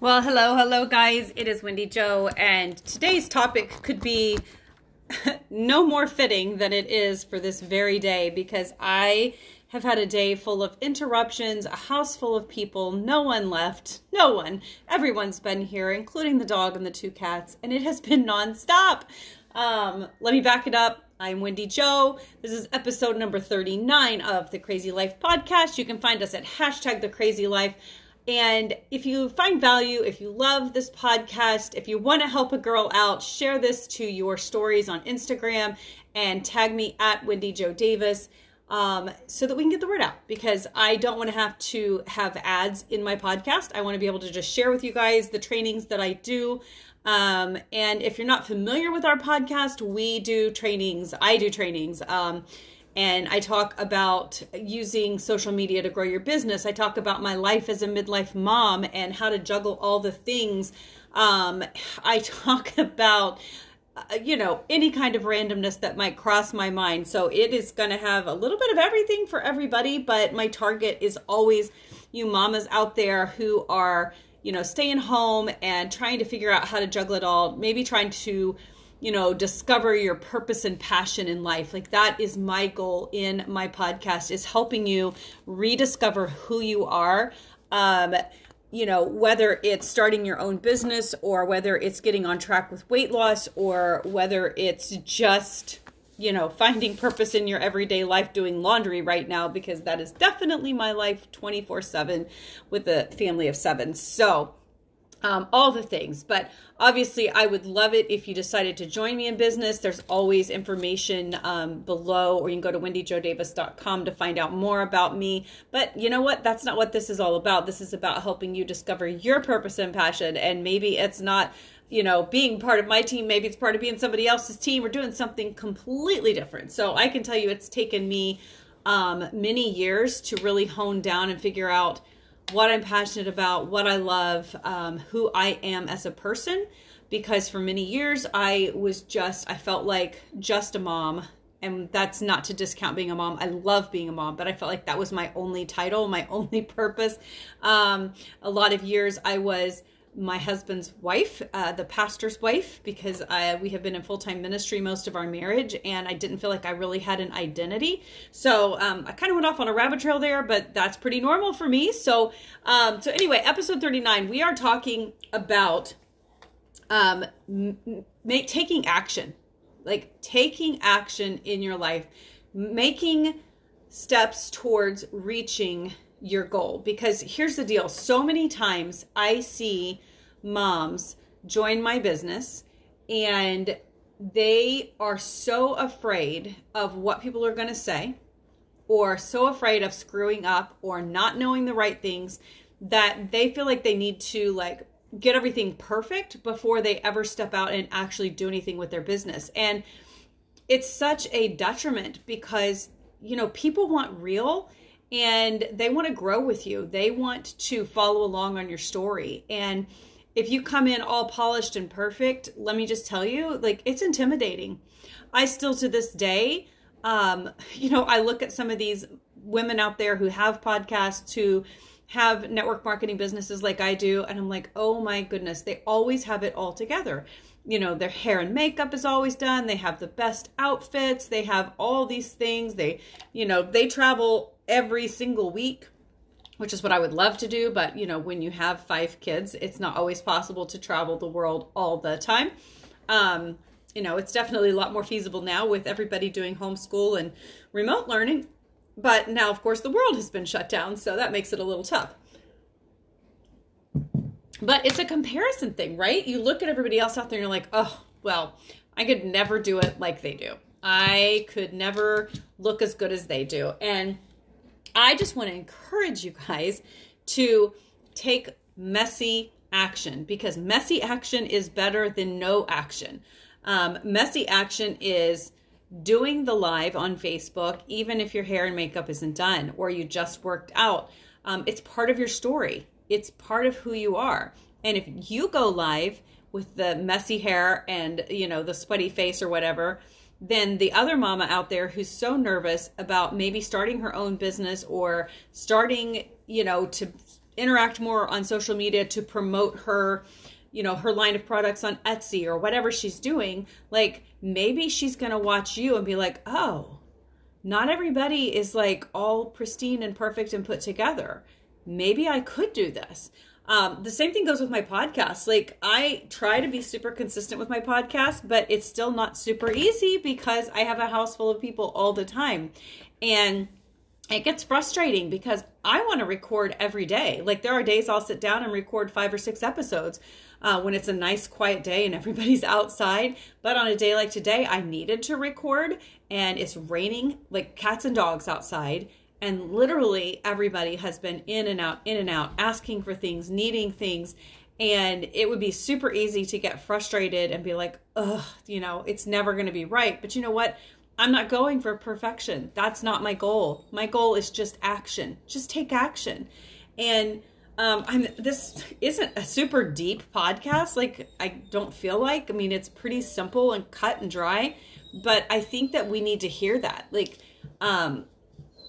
Well, hello, hello, guys. It is Wendy Jo, and today's topic could be no more fitting than it is for this very day because I have had a day full of interruptions, a house full of people, no one left, no one. Everyone's been here, including the dog and the two cats, and it has been nonstop. Um, let me back it up. I'm Wendy Jo. This is episode number 39 of the Crazy Life podcast. You can find us at hashtag the Crazy Life. And if you find value, if you love this podcast, if you want to help a girl out, share this to your stories on Instagram and tag me at Wendy Jo Davis um, so that we can get the word out because I don't want to have to have ads in my podcast. I want to be able to just share with you guys the trainings that I do. Um, and if you're not familiar with our podcast, we do trainings. I do trainings. Um, and I talk about using social media to grow your business. I talk about my life as a midlife mom and how to juggle all the things. Um, I talk about uh, you know any kind of randomness that might cross my mind so it is going to have a little bit of everything for everybody but my target is always you mamas out there who are you know staying home and trying to figure out how to juggle it all maybe trying to you know, discover your purpose and passion in life. Like that is my goal in my podcast is helping you rediscover who you are. Um, you know, whether it's starting your own business or whether it's getting on track with weight loss or whether it's just, you know, finding purpose in your everyday life doing laundry right now, because that is definitely my life 24 7 with a family of seven. So, um, all the things. But obviously, I would love it if you decided to join me in business. There's always information um, below, or you can go to wendyjodavis.com to find out more about me. But you know what? That's not what this is all about. This is about helping you discover your purpose and passion. And maybe it's not you know, being part of my team, maybe it's part of being somebody else's team. We're doing something completely different. So I can tell you it's taken me um, many years to really hone down and figure out what I'm passionate about, what I love, um, who I am as a person. Because for many years, I was just, I felt like just a mom. And that's not to discount being a mom. I love being a mom, but I felt like that was my only title, my only purpose. Um, a lot of years I was my husband's wife, uh, the pastor's wife, because I, we have been in full time ministry most of our marriage, and I didn't feel like I really had an identity. So um, I kind of went off on a rabbit trail there, but that's pretty normal for me. So, um, so anyway, episode thirty nine, we are talking about um, make taking action, like taking action in your life, making steps towards reaching your goal because here's the deal so many times i see moms join my business and they are so afraid of what people are going to say or so afraid of screwing up or not knowing the right things that they feel like they need to like get everything perfect before they ever step out and actually do anything with their business and it's such a detriment because you know people want real and they want to grow with you. They want to follow along on your story. And if you come in all polished and perfect, let me just tell you, like it's intimidating. I still to this day, um, you know, I look at some of these women out there who have podcasts who have network marketing businesses like I do, and I'm like, oh my goodness, they always have it all together. You know, their hair and makeup is always done. They have the best outfits. They have all these things. They, you know, they travel every single week which is what I would love to do. But, you know, when you have five kids, it's not always possible to travel the world all the time. Um, you know, it's definitely a lot more feasible now with everybody doing homeschool and remote learning. But now, of course, the world has been shut down, so that makes it a little tough. But it's a comparison thing, right? You look at everybody else out there and you're like, oh, well, I could never do it like they do. I could never look as good as they do. And I just want to encourage you guys to take messy action because messy action is better than no action. Um, messy action is doing the live on Facebook, even if your hair and makeup isn't done or you just worked out. Um, it's part of your story, it's part of who you are. And if you go live with the messy hair and, you know, the sweaty face or whatever, then the other mama out there who's so nervous about maybe starting her own business or starting, you know, to interact more on social media to promote her you know her line of products on Etsy or whatever she's doing like maybe she's going to watch you and be like oh not everybody is like all pristine and perfect and put together. Maybe I could do this um, the same thing goes with my podcast. Like I try to be super consistent with my podcast, but it's still not super easy because I have a house full of people all the time. And it gets frustrating because I want to record every day. Like there are days I'll sit down and record five or six episodes uh, when it's a nice quiet day and everybody's outside. But on a day like today, I needed to record and it's raining like cats and dogs outside. And literally everybody has been in and out, in and out, asking for things, needing things. And it would be super easy to get frustrated and be like, ugh, you know, it's never going to be right. But you know what? I'm not going for perfection. That's not my goal. My goal is just action. Just take action. And um, I'm this isn't a super deep podcast. Like I don't feel like. I mean, it's pretty simple and cut and dry, but I think that we need to hear that. Like, um,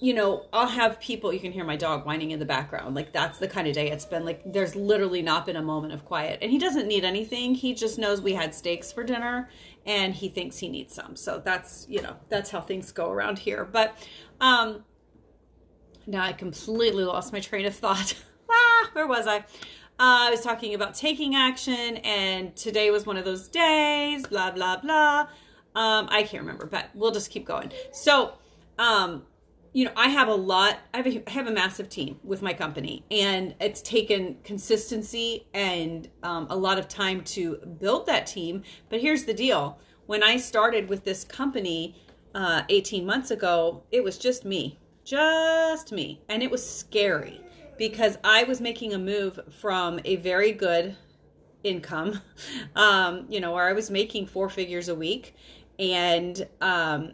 you know, I'll have people, you can hear my dog whining in the background. Like, that's the kind of day it's been. Like, there's literally not been a moment of quiet. And he doesn't need anything. He just knows we had steaks for dinner and he thinks he needs some. So that's, you know, that's how things go around here. But um, now I completely lost my train of thought. ah, where was I? Uh, I was talking about taking action, and today was one of those days, blah, blah, blah. Um, I can't remember, but we'll just keep going. So, um, you know, I have a lot, I have a, I have a massive team with my company, and it's taken consistency and um, a lot of time to build that team. But here's the deal when I started with this company uh, 18 months ago, it was just me, just me. And it was scary because I was making a move from a very good income, um, you know, where I was making four figures a week. And um,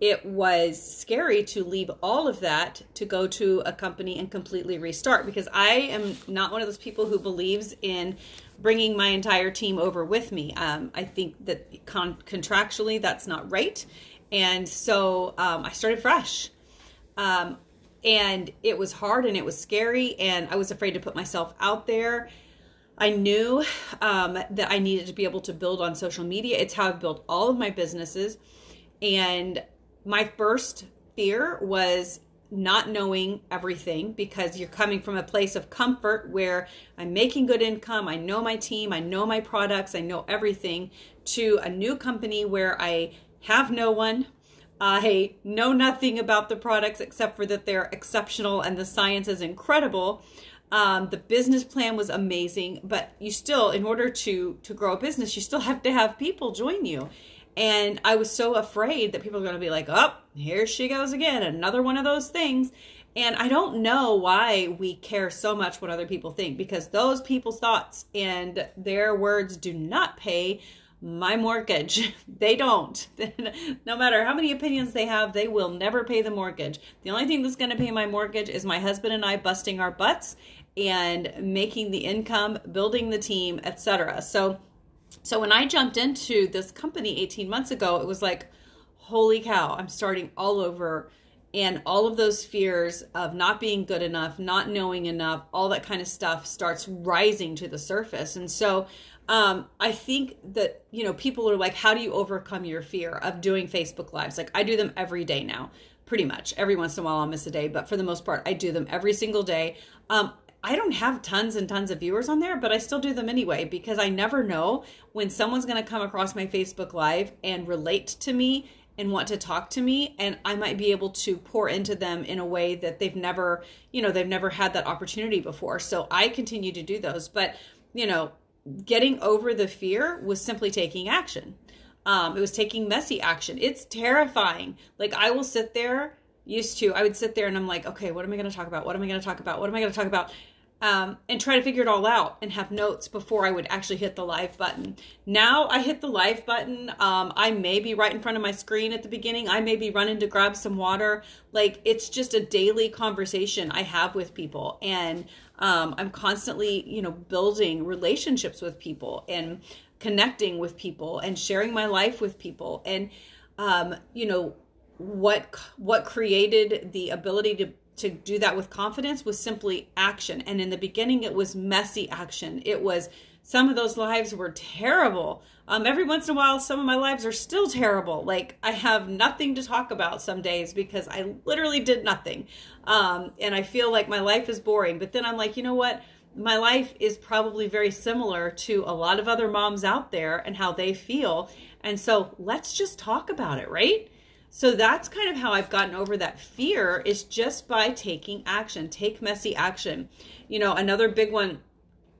it was scary to leave all of that to go to a company and completely restart because I am not one of those people who believes in bringing my entire team over with me. Um, I think that con- contractually that's not right. And so um, I started fresh. Um, and it was hard and it was scary, and I was afraid to put myself out there. I knew um, that I needed to be able to build on social media. It's how I've built all of my businesses. And my first fear was not knowing everything because you're coming from a place of comfort where I'm making good income, I know my team, I know my products, I know everything, to a new company where I have no one. I know nothing about the products except for that they're exceptional and the science is incredible. Um, the business plan was amazing, but you still, in order to to grow a business, you still have to have people join you. And I was so afraid that people are going to be like, oh, here she goes again, another one of those things. And I don't know why we care so much what other people think because those people's thoughts and their words do not pay my mortgage. they don't. no matter how many opinions they have, they will never pay the mortgage. The only thing that's going to pay my mortgage is my husband and I busting our butts and making the income, building the team, etc. So so when I jumped into this company 18 months ago, it was like, holy cow, I'm starting all over. And all of those fears of not being good enough, not knowing enough, all that kind of stuff starts rising to the surface. And so um, I think that, you know, people are like, how do you overcome your fear of doing Facebook Lives? Like, I do them every day now, pretty much. Every once in a while, I'll miss a day, but for the most part, I do them every single day. Um, I don't have tons and tons of viewers on there, but I still do them anyway because I never know when someone's going to come across my Facebook Live and relate to me and want to talk to me and I might be able to pour into them in a way that they've never, you know, they've never had that opportunity before. So I continue to do those, but you know, getting over the fear was simply taking action. Um, it was taking messy action. It's terrifying. Like I will sit there used to I would sit there and I'm like, okay, what am I going to talk about? What am I going to talk about? What am I going to talk about? Um, and try to figure it all out and have notes before I would actually hit the live button. Now I hit the live button. Um, I may be right in front of my screen at the beginning. I may be running to grab some water. Like it's just a daily conversation I have with people. And um, I'm constantly, you know, building relationships with people and connecting with people and sharing my life with people. And, um, you know, what what created the ability to to do that with confidence was simply action. And in the beginning, it was messy action. It was some of those lives were terrible. Um, every once in a while, some of my lives are still terrible. Like I have nothing to talk about some days because I literally did nothing. Um, and I feel like my life is boring. But then I'm like, you know what? My life is probably very similar to a lot of other moms out there and how they feel. And so let's just talk about it, right? So that's kind of how I've gotten over that fear is just by taking action, take messy action. You know, another big one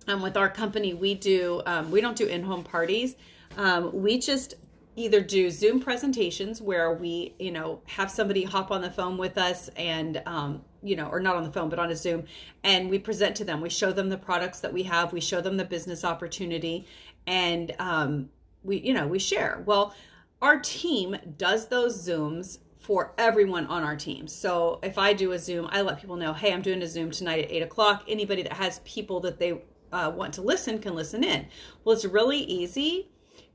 um, with our company, we do, um, we don't do in home parties. Um, we just either do Zoom presentations where we, you know, have somebody hop on the phone with us and, um, you know, or not on the phone, but on a Zoom, and we present to them. We show them the products that we have, we show them the business opportunity, and um, we, you know, we share. Well, our team does those Zooms for everyone on our team. So if I do a Zoom, I let people know, hey, I'm doing a Zoom tonight at eight o'clock. Anybody that has people that they uh, want to listen can listen in. Well, it's really easy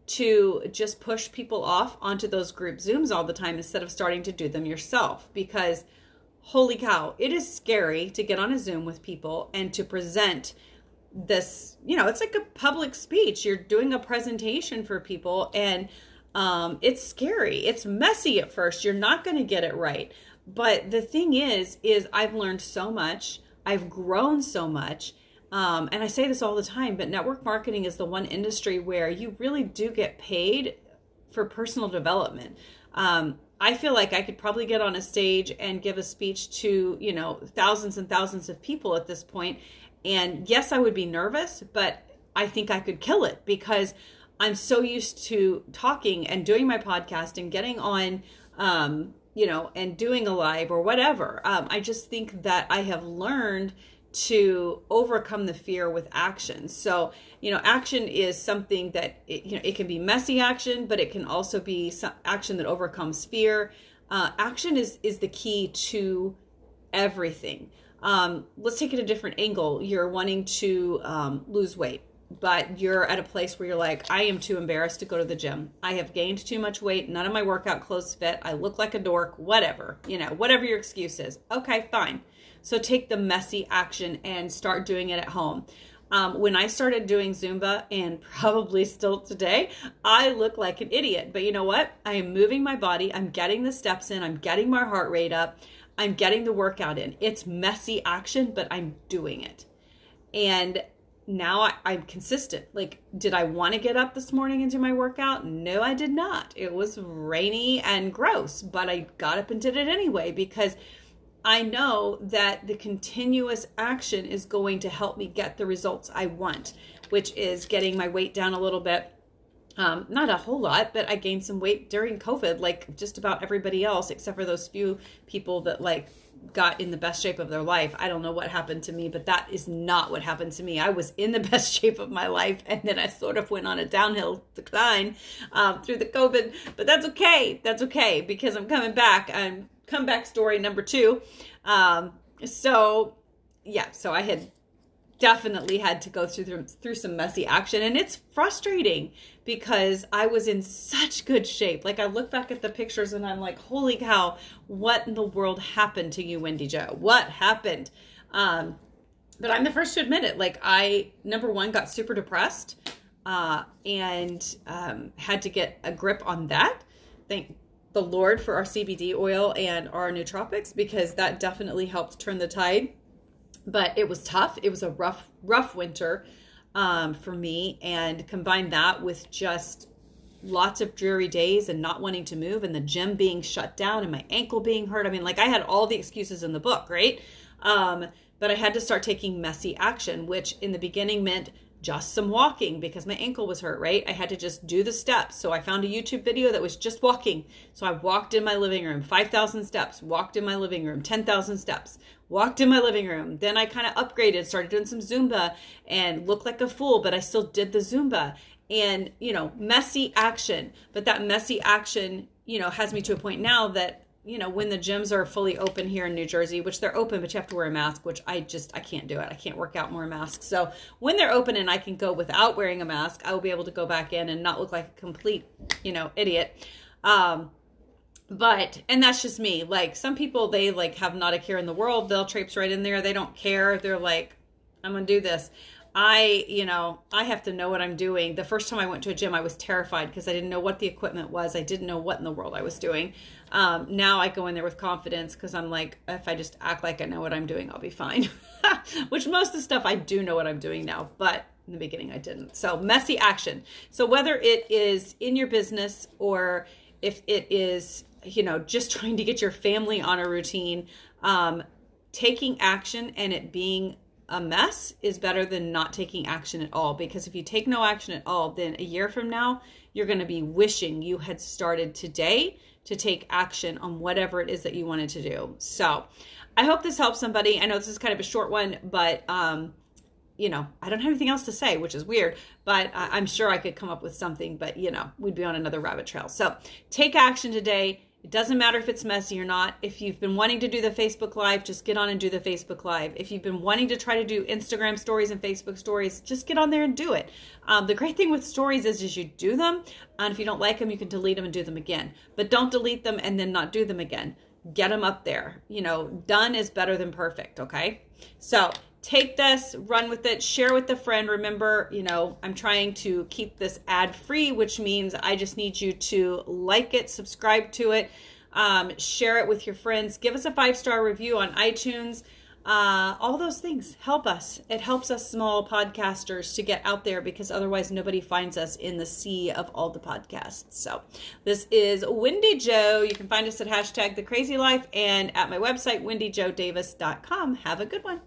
to just push people off onto those group Zooms all the time instead of starting to do them yourself because holy cow, it is scary to get on a Zoom with people and to present this, you know, it's like a public speech. You're doing a presentation for people and um, it's scary. It's messy at first. You're not going to get it right. But the thing is, is I've learned so much. I've grown so much um, and I say this all the time, but network marketing is the one industry where you really do get paid for personal development. Um, I feel like I could probably get on a stage and give a speech to, you know, thousands and thousands of people at this point. And yes, I would be nervous, but I think I could kill it because I'm so used to talking and doing my podcast and getting on, um, you know, and doing a live or whatever. Um, I just think that I have learned to overcome the fear with action. So, you know, action is something that it, you know it can be messy action, but it can also be action that overcomes fear. Uh, action is is the key to everything. Um, let's take it a different angle. You're wanting to um, lose weight, but you're at a place where you're like, I am too embarrassed to go to the gym. I have gained too much weight. None of my workout clothes fit. I look like a dork. Whatever, you know, whatever your excuse is. Okay, fine so take the messy action and start doing it at home. Um, when I started doing Zumba, and probably still today, I look like an idiot. But you know what? I am moving my body. I'm getting the steps in. I'm getting my heart rate up. I'm getting the workout in. It's messy action, but I'm doing it. And now I, am consistent. Like, did I want to get up this morning and do my workout? No, I did not. It was rainy and gross, but I got up and did it anyway because I know that the continuous action is going to help me get the results I want, which is getting my weight down a little bit. Um, not a whole lot, but I gained some weight during COVID, like just about everybody else, except for those few people that like got in the best shape of their life. I don't know what happened to me, but that is not what happened to me. I was in the best shape of my life, and then I sort of went on a downhill decline um, through the COVID. But that's okay. That's okay because I'm coming back. I'm comeback story number two. Um, so yeah, so I had definitely had to go through through some messy action and it's frustrating because I was in such good shape. Like I look back at the pictures and I'm like, "Holy cow, what in the world happened to you, Wendy Jo? What happened?" Um but I'm the first to admit it. Like I number 1 got super depressed uh and um had to get a grip on that. Thank the Lord for our CBD oil and our nootropics because that definitely helped turn the tide. But it was tough. It was a rough, rough winter um, for me, and combine that with just lots of dreary days and not wanting to move, and the gym being shut down, and my ankle being hurt. I mean, like I had all the excuses in the book, right? Um, but I had to start taking messy action, which in the beginning meant just some walking because my ankle was hurt, right? I had to just do the steps. So I found a YouTube video that was just walking. So I walked in my living room, 5,000 steps, walked in my living room, 10,000 steps, walked in my living room. Then I kind of upgraded, started doing some Zumba and looked like a fool, but I still did the Zumba. And, you know, messy action. But that messy action, you know, has me to a point now that you know when the gyms are fully open here in New Jersey, which they're open, but you have to wear a mask, which I just I can't do it. I can't work out more masks. So when they're open and I can go without wearing a mask, I will be able to go back in and not look like a complete, you know, idiot. Um, but and that's just me. Like some people they like have not a care in the world. They'll traipse right in there. They don't care. They're like i'm gonna do this. I you know i have to know what i'm doing. The first time i went to a gym i was terrified because i didn't know what the equipment was. I didn't know what in the world i was doing um, now i go in there with confidence because i'm like if i just act like i know what i'm doing i'll be fine. Which most of the stuff i do know what i'm doing now but in the beginning i didn't. So messy action. So whether it is in your business or if it is you know, just trying to get your family on a routine, um, taking action and it being a mess is better than not taking action at all. Because if you take no action at all, then a year from now, you're going to be wishing you had started today to take action on whatever it is that you wanted to do. So I hope this helps somebody. I know this is kind of a short one, but, um, you know, I don't have anything else to say, which is weird, but I'm sure I could come up with something, but, you know, we'd be on another rabbit trail. So take action today it doesn't matter if it's messy or not. If you've been wanting to do the Facebook Live, just get on and do the Facebook Live. If you've been wanting to try to do Instagram stories and Facebook stories, just get on there and do it. Um, the great thing with stories is, is you do them, and if you don't like them, you can delete them and do them again. But don't delete them and then not do them again. Get them up there. You know, done is better than perfect, okay? So take this, run with it, share with a friend. Remember, you know, I'm trying to keep this ad free, which means I just need you to like it, subscribe to it, um, share it with your friends, give us a five star review on iTunes. Uh, all those things help us. It helps us small podcasters to get out there because otherwise nobody finds us in the sea of all the podcasts. So this is Wendy Jo. You can find us at hashtag the crazy life and at my website, wendyjodavis.com. Have a good one.